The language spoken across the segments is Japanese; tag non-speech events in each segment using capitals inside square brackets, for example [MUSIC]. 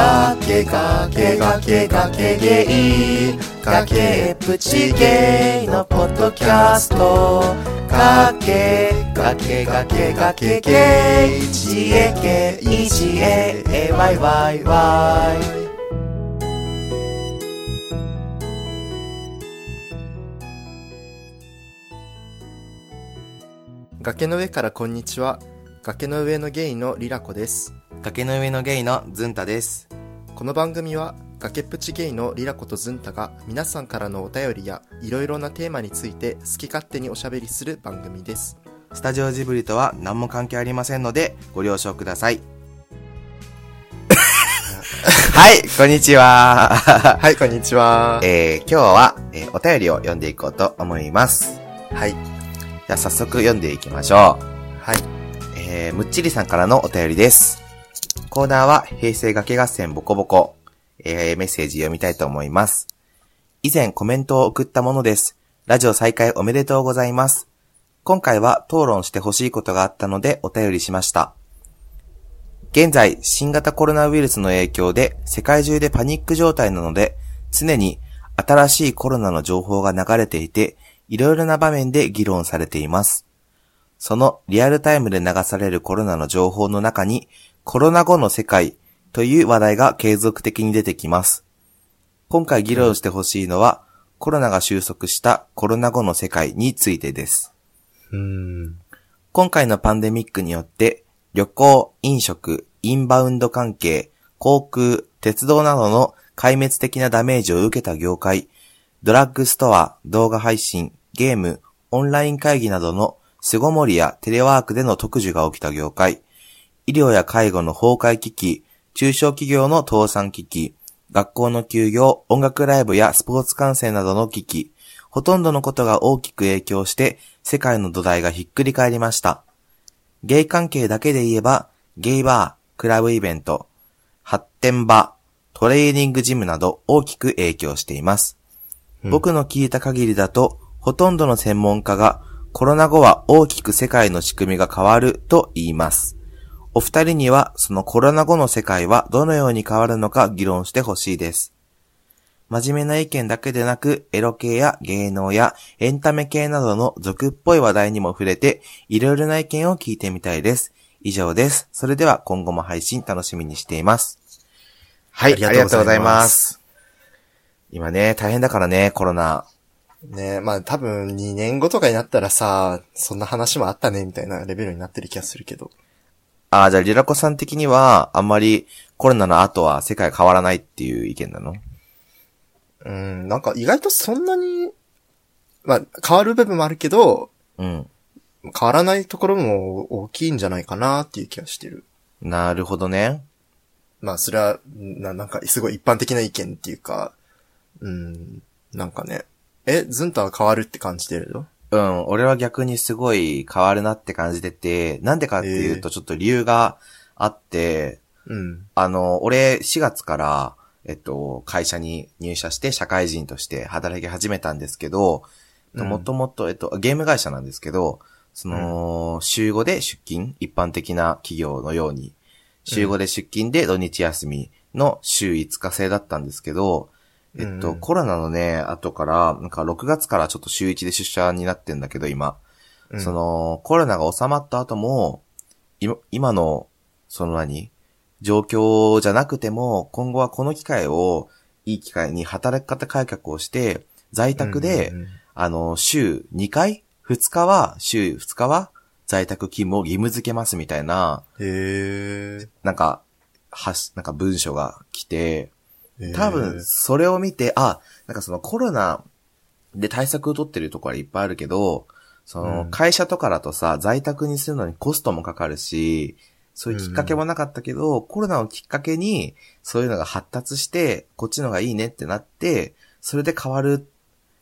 崖崖崖崖ゲイ崖っぷちゲイのポッドキャスト。崖崖崖崖ゲイ GAKEGAAYYY 崖の上からこんにちは。崖の上のゲイのリラコです。崖の上のゲイのズンタです。この番組は崖っぷちゲイのリラコとズンタが皆さんからのお便りやいろいろなテーマについて好き勝手におしゃべりする番組ですスタジオジブリとは何も関係ありませんので、ご了承ください。[LAUGHS] はい、こんにちは。はいこんにちはえー、今日は、えーお便りを読んでいこうと思います。はいじゃあ早速読んでいきましょう。はいえー、むっちりさんからのお便りです。コーナーは平成崖合戦ボコボコ。えー、メッセージ読みたいと思います。以前コメントを送ったものです。ラジオ再開おめでとうございます。今回は討論してほしいことがあったのでお便りしました。現在、新型コロナウイルスの影響で世界中でパニック状態なので、常に新しいコロナの情報が流れていて、いろいろな場面で議論されています。そのリアルタイムで流されるコロナの情報の中に、コロナ後の世界という話題が継続的に出てきます。今回議論してほしいのは、コロナが収束したコロナ後の世界についてです。うん今回のパンデミックによって、旅行、飲食、インバウンド関係、航空、鉄道などの壊滅的なダメージを受けた業界、ドラッグストア、動画配信、ゲーム、オンライン会議などの巣ごもりやテレワークでの特需が起きた業界、医療や介護の崩壊危機、中小企業の倒産危機、学校の休業、音楽ライブやスポーツ観戦などの危機、ほとんどのことが大きく影響して、世界の土台がひっくり返りました。ゲイ関係だけで言えば、ゲイバー、クラブイベント、発展場、トレーニングジムなど大きく影響しています。僕の聞いた限りだと、ほとんどの専門家がコロナ後は大きく世界の仕組みが変わると言います。お二人にはそのコロナ後の世界はどのように変わるのか議論してほしいです。真面目な意見だけでなく、エロ系や芸能やエンタメ系などの俗っぽい話題にも触れて、いろいろな意見を聞いてみたいです。以上です。それでは今後も配信楽しみにしています。はい、ありがとうございまますす。今ね、大変だからね、コロナ。ねまあ多分2年後とかになったらさ、そんな話もあったねみたいなレベルになってる気がするけど。ああ、じゃあリラコさん的には、あんまりコロナの後は世界変わらないっていう意見なの？うん、なんか意外とそんなに、まあ変わる部分もあるけど、うん。変わらないところも大きいんじゃないかなっていう気がしてる。なるほどね。まあそれは、ななんかすごい一般的な意見っていうか、うん、なんかね。え、ズンタは変わるって感じてるの？うん、俺は逆にすごい変わるなって感じてて、なんでかっていうとちょっと理由があって、うん。あの、俺4月から、えっと、会社に入社して社会人として働き始めたんですけど、うん。もともと、えっと、ゲーム会社なんですけど、その、週5で出勤、一般的な企業のように、週5で出勤で土日休みの週5日制だったんですけど、えっと、うんコロナのね、後から、なんか6月からちょっと週1で出社になってんだけど、今。うんその、コロナが収まった後も、今今の、その何？状況じゃなくても、今後はこの機会を、いい機会に働き方改革をして、在宅で、うんあの、週2回 ?2 日は、週2日は、在宅勤務を義務付けますみたいな、へなんか、はし、なんか文書が来て、え。多分、それを見て、あ、なんかそのコロナで対策を取ってるところはいっぱいあるけど、そのうん。会社とかだとさ、在宅にするのにコストもかかるし、そういうきっかけもなかったけど、コロナをきっかけに、そういうのが発達して、こっちのがいいねってなって、それで変わる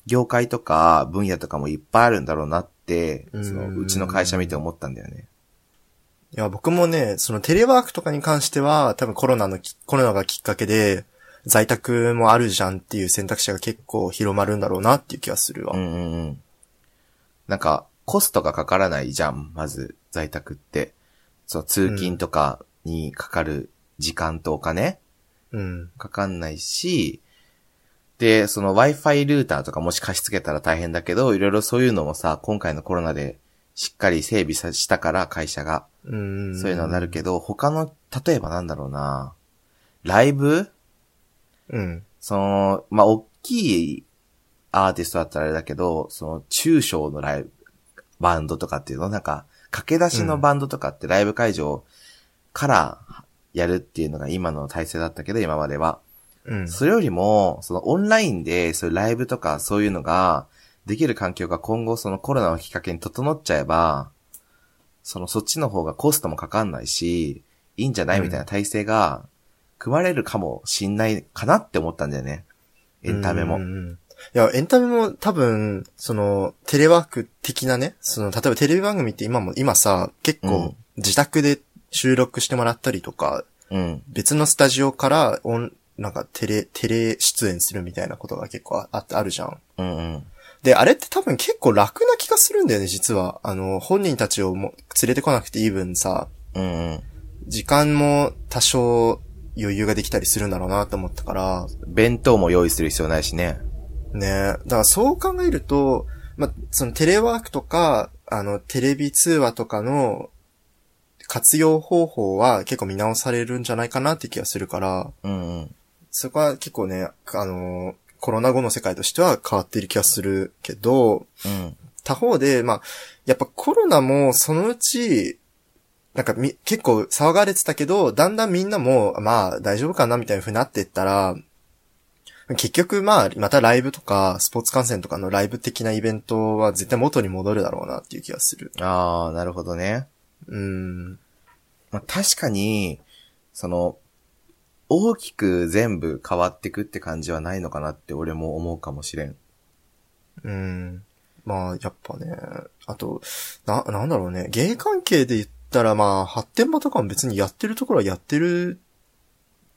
業界とか分野とかもいっぱいあるんだろうなって、うん。そのうちの会社見て思ったんだよね。いや、僕もね、そのテレワークとかに関しては、多分コロナのき、コロナがきっかけで、在宅もあるじゃんっていう選択肢が結構広まるんだろうなっていう気がするわ。うんうんうん。なんか、コストがかからないじゃん、まず、在宅って。そう、通勤とかにかかる時間とお金、うん。かかんないし、で、その Wi-Fi ルーターとかもし貸し付けたら大変だけど、いろいろそういうのもさ、今回のコロナでしっかり整備さしたから、会社が。うん。そういうのはなるけど、他の、例えばなんだろうな、ライブうん。その、まあ、大きいアーティストだったらあれだけど、その、中小のライブ、バンドとかっていうの、なんか、駆け出しのバンドとかってライブ会場からやるっていうのが今の体制だったけど、今までは。うん。それよりも、そのオンラインで、そういうライブとかそういうのが、できる環境が今後そのコロナをきっかけに整っちゃえば、そのそっちの方がコストもかかんないし、いいんじゃないみたいな体制が、組まれるかもしんないかなって思ったんだよね。エンタメも。いや、エンタメも多分、その、テレワーク的なね、その、例えばテレビ番組って今も、今さ、結構うん、自宅で収録してもらったりとか、うん。別のスタジオから、オン、なんか、テレ、テレ出演するみたいなことが結構あああるじゃん。うんうん。で、あれって多分結構楽な気がするんだよね、実は。あの、本人たちをも連れてこなくていい分さ、うんうん。時間も多少余裕ができたりするんだろうなと思ったから、弁当も用意する必要ないしね。ねだからそう考えると、ま、そのテレワークとか、あの、テレビ通話とかの活用方法は結構見直されるんじゃないかなって気がするから、うんうん。そこは結構ね、あの、コロナ後の世界としては変わっている気がするけど、うん。他方で、まあ、やっぱコロナもそのうち、なんかみ、結構騒がれてたけど、だんだんみんなも、まあ大丈夫かなみたいな風になっていったら、結局まあ、またライブとか、スポーツ観戦とかのライブ的なイベントは絶対元に戻るだろうなっていう気がする。ああ、なるほどね。うん。まあ、確かに、その、大きく全部変わってくって感じはないのかなって俺も思うかもしれん。うん。まあ、やっぱね、あと、な、なんだろうね、芸関係で言ったらまあ、発展場とかも別にやってるところはやってる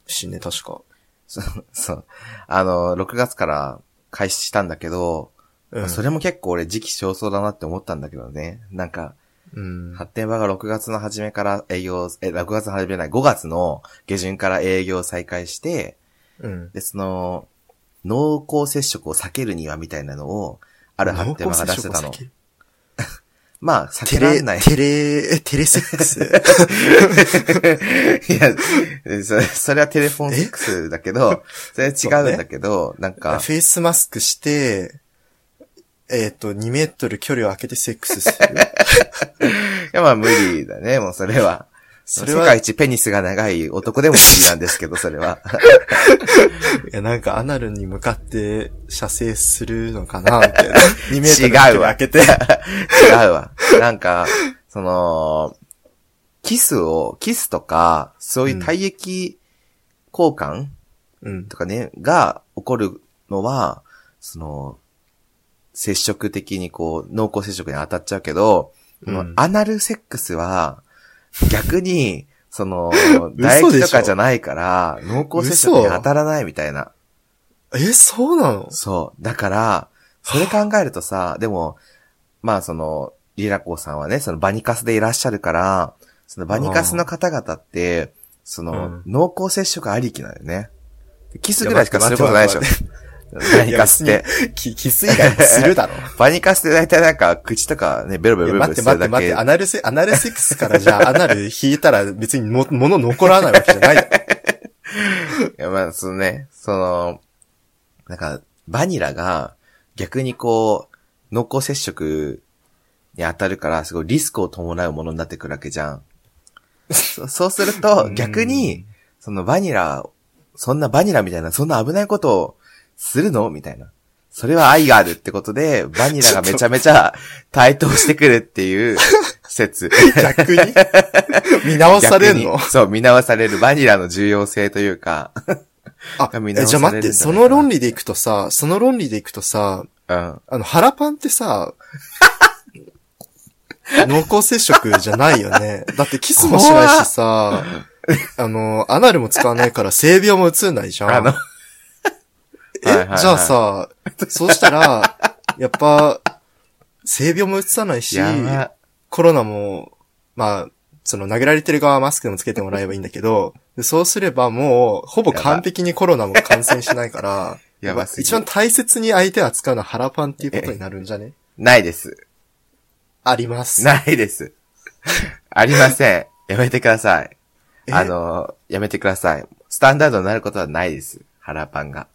しね、確か。そう、そう。あの、6月から開始したんだけど、うん。それも結構俺時期尚早だなって思ったんだけどね。なんか、うん。発展場が6月の初めから営業、え、6月の初めない、5月の下旬から営業再開して、うん。で、その、濃厚接触を避けるにはみたいなのを、ある発展場が出してたの濃厚接。触を避ける？まあ、避テレ、けられない。テレ、テレセックス？[LAUGHS] いや、それ、それはテレフォンセックスだけど、それは違うんだけど、なんか、フェイスマスクして、えっ、と、2メートル距離を空けてセックスする？[LAUGHS] いやまあ無理だね、もうそれは。それは世界一ペニスが長い男でも無理なんですけど、それは。[LAUGHS] いや、なんかアナルに向かって射精するのかなみたいな。[LAUGHS] 2メートルの距離違うわ空けて。[LAUGHS] 違うわ。なんか、その、キスを、キスとか、そういう体液交換うん。とかね、が起こるのは、その、接触的にこう、濃厚接触に当たっちゃうけど、うんアナルセックスは、逆に、その、[LAUGHS] 唾液とかじゃないから、濃厚接触に当たらないみたいな。え、そうなの？そう。だから、それ考えるとさ、でも、まあその、リラコさんはね、そのバニカスでいらっしゃるから、そのバニカスの方々って、その、うん濃厚接触ありきなんだよね。キスぐらいしかすることないでしょ。バニカスって。キキス以外もするだろ。[LAUGHS] バニカスって大体なんか、口とかね、ベロベロベロベ待ロするだけ。って待って待って、アナルセ、アナルセックスからじゃあ、[LAUGHS] アナル引いたら別にも、物残らないわけじゃないだろ。[LAUGHS] いや、まあ、そのね、その、なんか、バニラが逆にこう、濃厚接触に当たるから、すごいリスクを伴うものになってくるわけじゃん。そそうすると、逆に、そのバニラ、そんなバニラみたいな、そんな危ないことをするの？みたいな。それは愛があるってことで、バニラがめちゃめちゃ対等してくるっていう説。[LAUGHS] 逆に？[LAUGHS] 見直されんの？そう、見直されるバニラの重要性というか、あ、見え直されるんじゃあ待って、その論理でいくとさ、その論理でいくとさ、うん。あの、腹パンってさ、[LAUGHS] 濃厚接触じゃないよね。だってキスもしないしさ、あの、アナルも使わないから性病も移んないじゃん。あの、え、はいじゃあさ、そうしたら、[LAUGHS] やっぱ、性病も移さないし、やば。コロナも、まあ、その投げられてる側はマスクでもつけてもらえばいいんだけど、でそうすればもう、ほぼ完璧にコロナも感染しないから、[LAUGHS] やばすぎる一番大切に相手を扱うのは腹パンっていうことになるんじゃね？ないです。あります。ないです。[LAUGHS] ありません。やめてください。え？あの、やめてください。スタンダードになることはないです。腹パンが。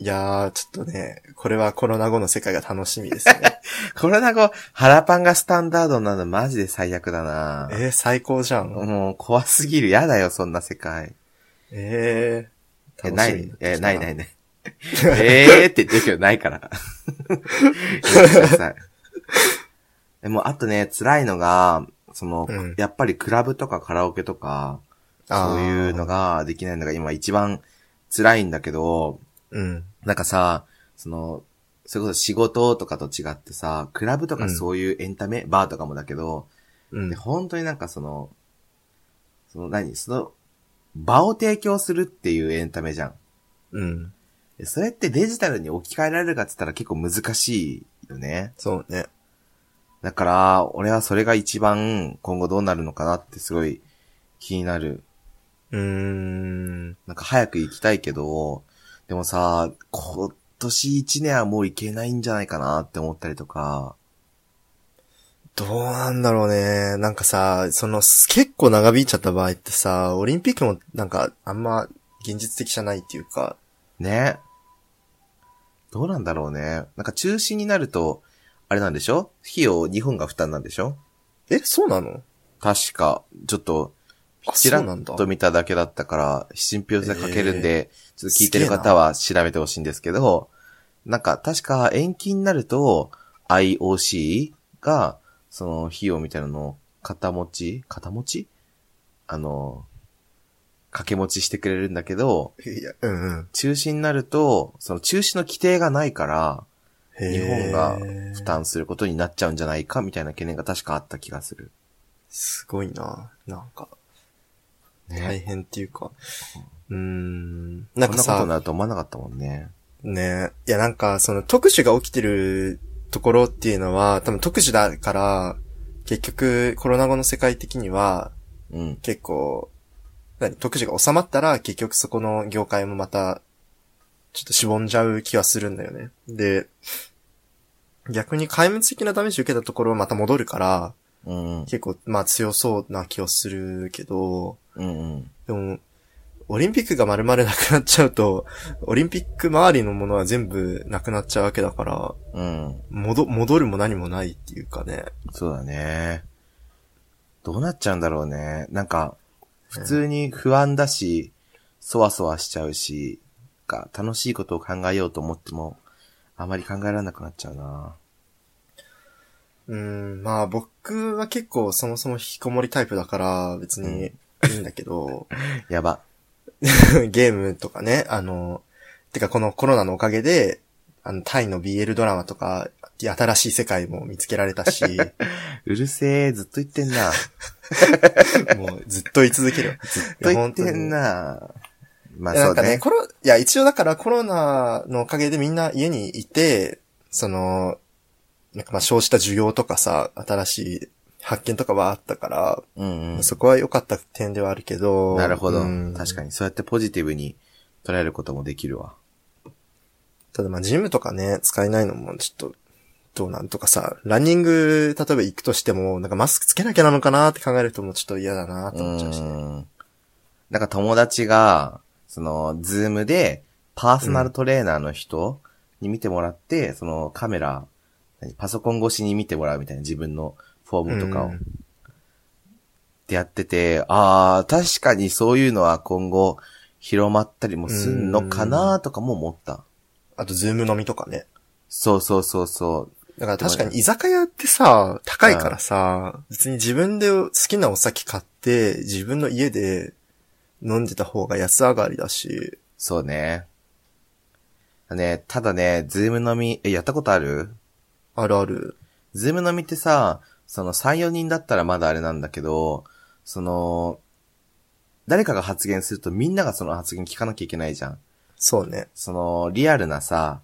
いやー、ちょっとね、これはコロナ後の世界が楽しみですね。[LAUGHS] コロナ後、腹パンがスタンダードなのマジで最悪だなえー、最高じゃん。もう怖すぎる。やだよ、そんな世界。えー、え、な楽しみい、え、ないないい。ない。[LAUGHS] えーって言ってるけど、ないから。やめてください。でも、あとね、辛いのが、その、うんやっぱりクラブとかカラオケとか、そういうのができないのが今一番辛いんだけど、うん。なんかさ、その、それこそ仕事とかと違ってさ、クラブとかうんそういうエンタメ、バーとかもだけど、うんで、。本当になんかその、その何？その、場を提供するっていうエンタメじゃん。うん。でそれってデジタルに置き換えられるかって言ったら結構難しいよね。そうね。だから、俺はそれが一番今後どうなるのかなってすごい気になる。うーん。なんか早く行きたいけど、でもさ、今年一年はもう行けないんじゃないかなって思ったりとか、どうなんだろうね。なんかさ、その、結構長引いちゃった場合ってさ、オリンピックもなんか、あんま現実的じゃないっていうか、ね。どうなんだろうね。なんか中止になると、あれなんでしょ？費用日本が負担なんでしょ？え、そうなの？確か、ちょっと、あちらっと見ただけだったから、信憑性かけるんで、ちょっと聞いてる方は調べてほしいんですけど、なんか確か延期になると、IOC が、その費用みたいなのを肩持ち肩持ち？あの、掛け持ちしてくれるんだけど、いや、うんうん。中止になると、その中止の規定がないから、日本が負担することになっちゃうんじゃないかみたいな懸念が確かあった気がする。すごいな。なんか、ね大変っていうか。うーん。なんかこんなことにさ、なると思わなかったもんね。ねいやなんか、その特殊が起きてるところっていうのは、多分特殊だから、結局、コロナ後の世界的には、うん。結構、何、特殊が収まったら、結局そこの業界もまた、ちょっとしぼんじゃう気はするんだよね。で、逆に壊滅的なダメージ受けたところはまた戻るから、うんうん。結構、まあ強そうな気はするけど、うんうん。でも、オリンピックが丸々なくなっちゃうと、オリンピック周りのものは全部なくなっちゃうわけだから、うん。戻、戻るも何もないっていうかね。そうだね。どうなっちゃうんだろうね。なんか、普通に不安だし、そわそわしちゃうし、か楽しいことを考えようと思っても、あまり考えられなくなっちゃうな。うん、まあ僕は結構そもそも引きこもりタイプだから別にいいんだけど、やば。ゲームとかね、あの、てかこのコロナのおかげで、あの、タイの BL ドラマとか、新しい世界も見つけられたし、[LAUGHS] うるせえ、ずっと言ってんな。[LAUGHS] もうずっと言い続ける。ずっと言ってんな。まあそうね。コロ、いや、一応だからコロナのおかげでみんな家にいて、その、なんかまあ、生じた需要とかさ、新しい発見とかはあったから、うんうん。そこは良かった点ではあるけど。なるほど。うん確かに。そうやってポジティブに捉えることもできるわ。ただまあ、ジムとかね、使えないのもちょっと、どうなんとかさ、ランニング、例えば行くとしても、なんかマスクつけなきゃなのかなって考えるともうちょっと嫌だなって思っちゃうしね。ん。なんか友達が、その、ズームで、パーソナルトレーナーの人に見てもらって、そのカメラ、何パソコン越しに見てもらうみたいな自分のフォームとかを。うんってやってて、ああ、確かにそういうのは今後広まったりもすんのかなとかも思った。あと、ズーム飲みとかね。そうそうそうそう。だから確かに居酒屋ってさ、高いからさ、別に自分で好きなお酒買って、自分の家で飲んでた方が安上がりだし、そうね。ね、ただね、ズーム飲み、え、やったことある？あるある。ズーム飲みってさ、その3、4人だったらまだあれなんだけど、その、誰かが発言するとみんながその発言聞かなきゃいけないじゃん。そうね。その、リアルなさ、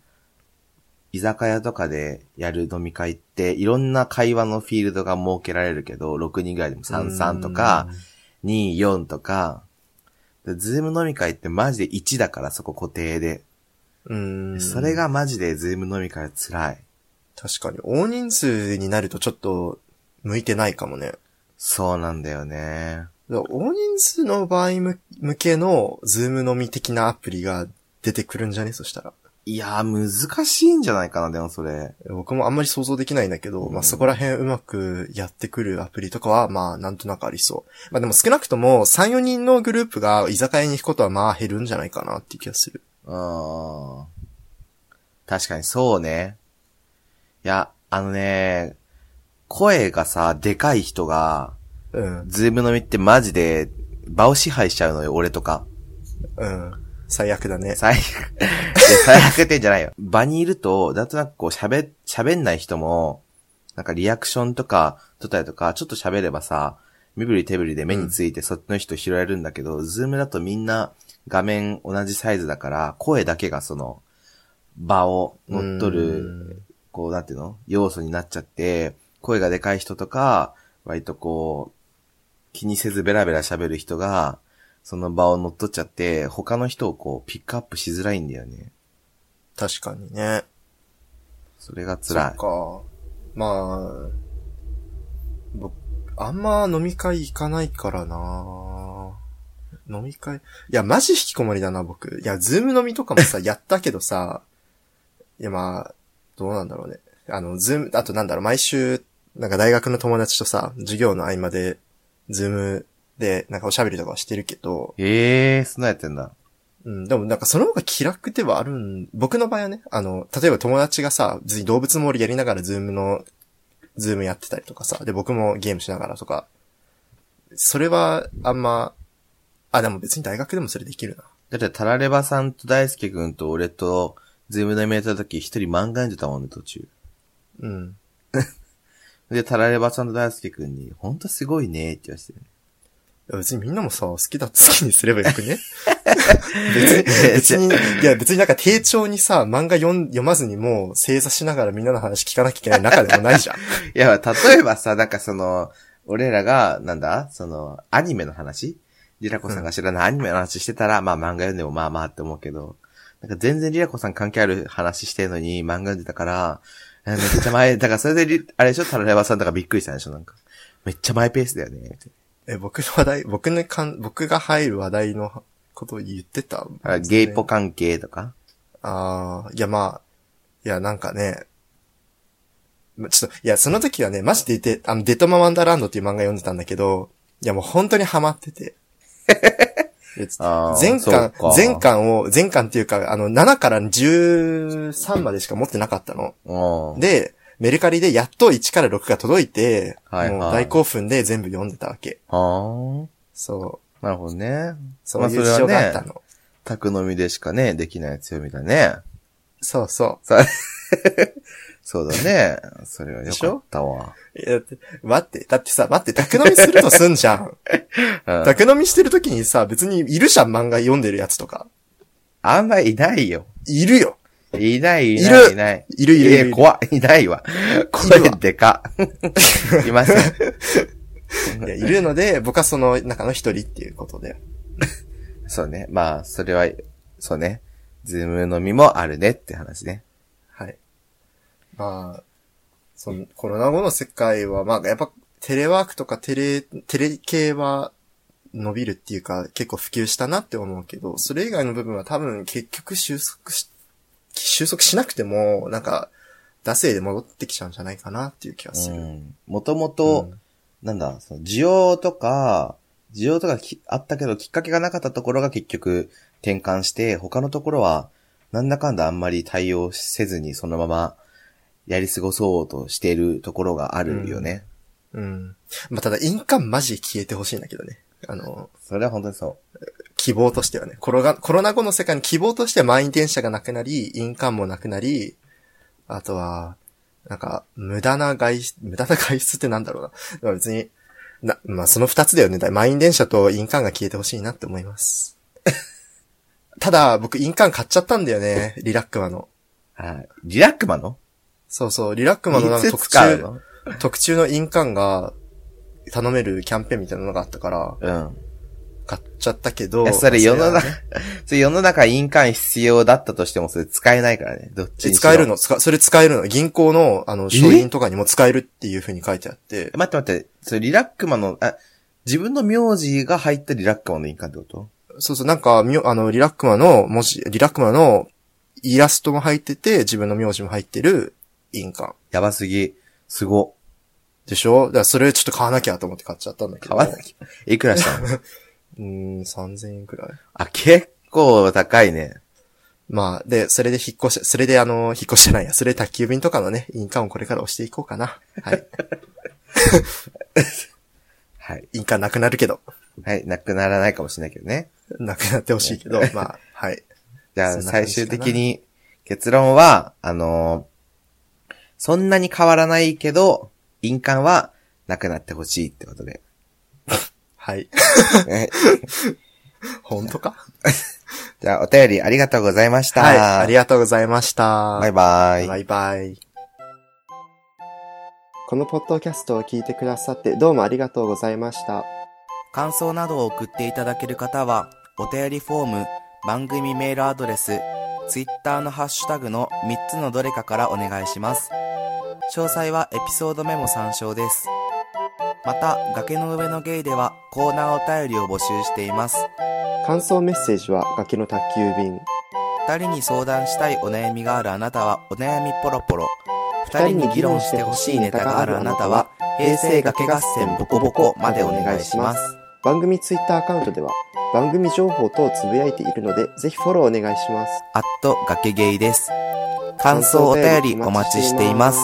居酒屋とかでやる飲み会って、いろんな会話のフィールドが設けられるけど、6人ぐらいでも33とか、24とか、でズーム飲み会ってマジで1だから、そこ固定で。うん。うん。それがマジでズーム飲み会は辛い。確かに、大人数になるとちょっと、向いてないかもね。そうなんだよね。大人数の場合向け向けの、ズーム飲み的なアプリが出てくるんじゃね？そしたら。いやー、難しいんじゃないかな、でもそれ。僕もあんまり想像できないんだけど、うんまあそこら辺うまくやってくるアプリとかは、まあなんとなくありそう。まあでも少なくとも3、4人のグループが居酒屋に行くことはまあ減るんじゃないかなっていう気がする。うーん。確かにそうね。いや、あのね、声がさ、でかい人が、うん。ズーム飲みってマジで場を支配しちゃうのよ、俺とか。うん。最悪だね。最悪。[LAUGHS] で最悪ってんじゃないよ。場にいると、なんとなくこう喋、喋んない人も、なんかリアクションとか、取ったりとか、ちょっと喋ればさ、身振り手振りで目についてそっちの人拾えるんだけど、ズームだとみんな画面同じサイズだから、声だけがその、場を乗っ取うる、んこう、なんていうの？要素になっちゃって、声がでかい人とか、割とこう、気にせずベラベラ喋る人が、その場を乗っ取っちゃって、他の人をこう、ピックアップしづらいんだよね。確かにね。それが辛い。そっか。まあ、僕、あんま飲み会行かないからな飲み会、いや、マジ引きこもりだな、僕。いや、ズーム飲みとかもさ、[LAUGHS] やったけどさ、いや、まあ、どうなんだろうね。あの、ズーム、あとなんだろう、毎週、なんか大学の友達とさ、授業の合間で、ズームで、なんかおしゃべりとかはしてるけど、ええー、そんなやってんだ。うん、でもなんかその方が気楽ではあるん、僕の場合はね、あの、例えば友達がさ、別にどうぶつの森やりながらズームの、ズームやってたりとかさ、で、僕もゲームしながらとか、それはあんま、あ、でも別に大学でもそれできるな。だって、タラレバさんと大輔くんと俺と、ズームで見えた時一人漫画読んでたもんね、途中。うん。で、タラレバさんと大輔くんに、ほんとすごいねって言わせてる。いや別にみんなもさ、好きだ、好きにすればよくね？[LAUGHS] 別に、別に、いや別になんか丁重にさ、漫画読ん読まずにもう正座しながらみんなの話聞かなきゃいけない中でもないじゃん。[LAUGHS] いや、例えばさ、なんかその、俺らが、なんだその、アニメの話？リラコさんが知らないアニメの話してたら、まあ漫画読んでもまあまあって思うけど、なんか全然リラコさん関係ある話してるのに漫画読んでたから、えめっちゃ前、だからそれでリ、あれでしょ？タラレバさんとかびっくりしたんでしょ？なんか。めっちゃマイペースだよね。え、僕の話題、僕のかん、僕が入る話題のことを言ってた？あゲイポ関係とか？ああ、いやまあ、いやなんかね、まちょっと、いや、その時はね、マジで言って、あの、デトマワンダーランドっていう漫画読んでたんだけど、いやもう本当にハマってて。[LAUGHS] 全巻全巻を、全巻っていうか、あの、7から13までしか持ってなかったの。うん。で、メルカリでやっと1から6が届いて、はいはいもう大興奮で全部読んでたわけ。そう。なるほどね。そういう事情があったの。宅飲みでしかね、できない強みだね。そうそう。そうだね。それはよでしょかったわ。いやだって、待って、だってさ、待って、宅飲みするとすんじゃん。[LAUGHS] うん宅飲みしてる時にさ、別にいるじゃん、漫画読んでるやつとか。あんまいないよ。いるよ。いない、いいない、るいない。いるいるいるいや怖い。いないわ。声でか。[LAUGHS] いません。いや、いるので、僕はその中の一人っていうことで。そうね。まあ、それは、そうね。ズーム飲みもあるねって話ね。はい。まあ、その、コロナ後の世界は、まあ、やっぱ、テレワークとかテレ、テレ系は伸びるっていうか、結構普及したなって思うけど、それ以外の部分は多分結局収束し、収束しなくても、なんか、惰性で戻ってきちゃうんじゃないかなっていう気がする。うん。もともと、うんなんだ、その需要とか、需要とかきあったけどきっかけがなかったところが結局転換して、他のところはなんだかんだあんまり対応せずにそのままやり過ごそうとしているところがあるよね。うん。まあ、ただ、印鑑マジで消えてほしいんだけどね。あの、それは本当にそ希望としてはね。コロナ、コロナ後の世界に希望としては満員電車がなくなり、印鑑もなくなり、あとは、なんか、無駄な外出、無駄な外出ってなんだろうな。まあ別に、な、まあその二つだよね。だ満員電車と印鑑が消えてほしいなって思います。[LAUGHS] ただ、僕印鑑買っちゃったんだよね。リラックマの。う。はい。リラックマの？そうそう、リラックマのなんか特注、特注の印鑑が頼めるキャンペーンみたいなのがあったから、うん。買っちゃったけど。いや、それ世の中まあ [LAUGHS] それ世の中印鑑必要だったとしてもそれ使えないからね。どっちに使えるの。使、それ使えるの。銀行の、あの、書印とかにも使えるっていう風に書いてあって、待って待って、それリラックマの、あ、自分の名字が入ったリラックマの印鑑ってこと？そうそう、なんか、みょあの、リラックマの文字、リラックマのイラストも入ってて、自分の名字も入ってる印鑑。やばすぎ。すご。でしょ？だからそれちょっと買わなきゃと思って買っちゃったんだけど。買わなきゃ。いくらしたの？[LAUGHS] うーん、3000円くらい。あ、結構高いね。まあ、で、それで引っ越し、それであの、引っ越しじゃないや、それで宅急便とかのね、印鑑をこれから押していこうかな。はい。[LAUGHS] はい。印鑑なくなるけど、はい。なくならないかもしれないけどね。なくなってほしいけど、まあ、はい。[LAUGHS] じゃあ、最終的に結論は、あのーそんなに変わらないけど、印鑑はなくなってほしいってことで。はい。はい [LAUGHS] 本当か？[LAUGHS] じゃあ、お便りありがとうございました。はい。ありがとうございました。バイバイ。バイバイ。このポッドキャストを聞いてくださってどうもありがとうございました。感想などを送っていただける方は、お便りフォーム、番組メールアドレス、ツイッターのハッシュタグの3つのどれかからお願いします。詳細はエピソードメモ参照です。また、崖の上のゲイではコーナーお便りを募集しています。感想メッセージは崖の宅急便。二人に相談したいお悩みがあるあなたはお悩みポロポロ。二人に議論してほしいネタがあるあなたは、平成崖合戦ボコボコまでお願いします。番組ツイッターアカウントでは番組情報等をつぶやいているのでぜひフォローお願いします。あっと崖ゲイです。感想お便りお待ちしています。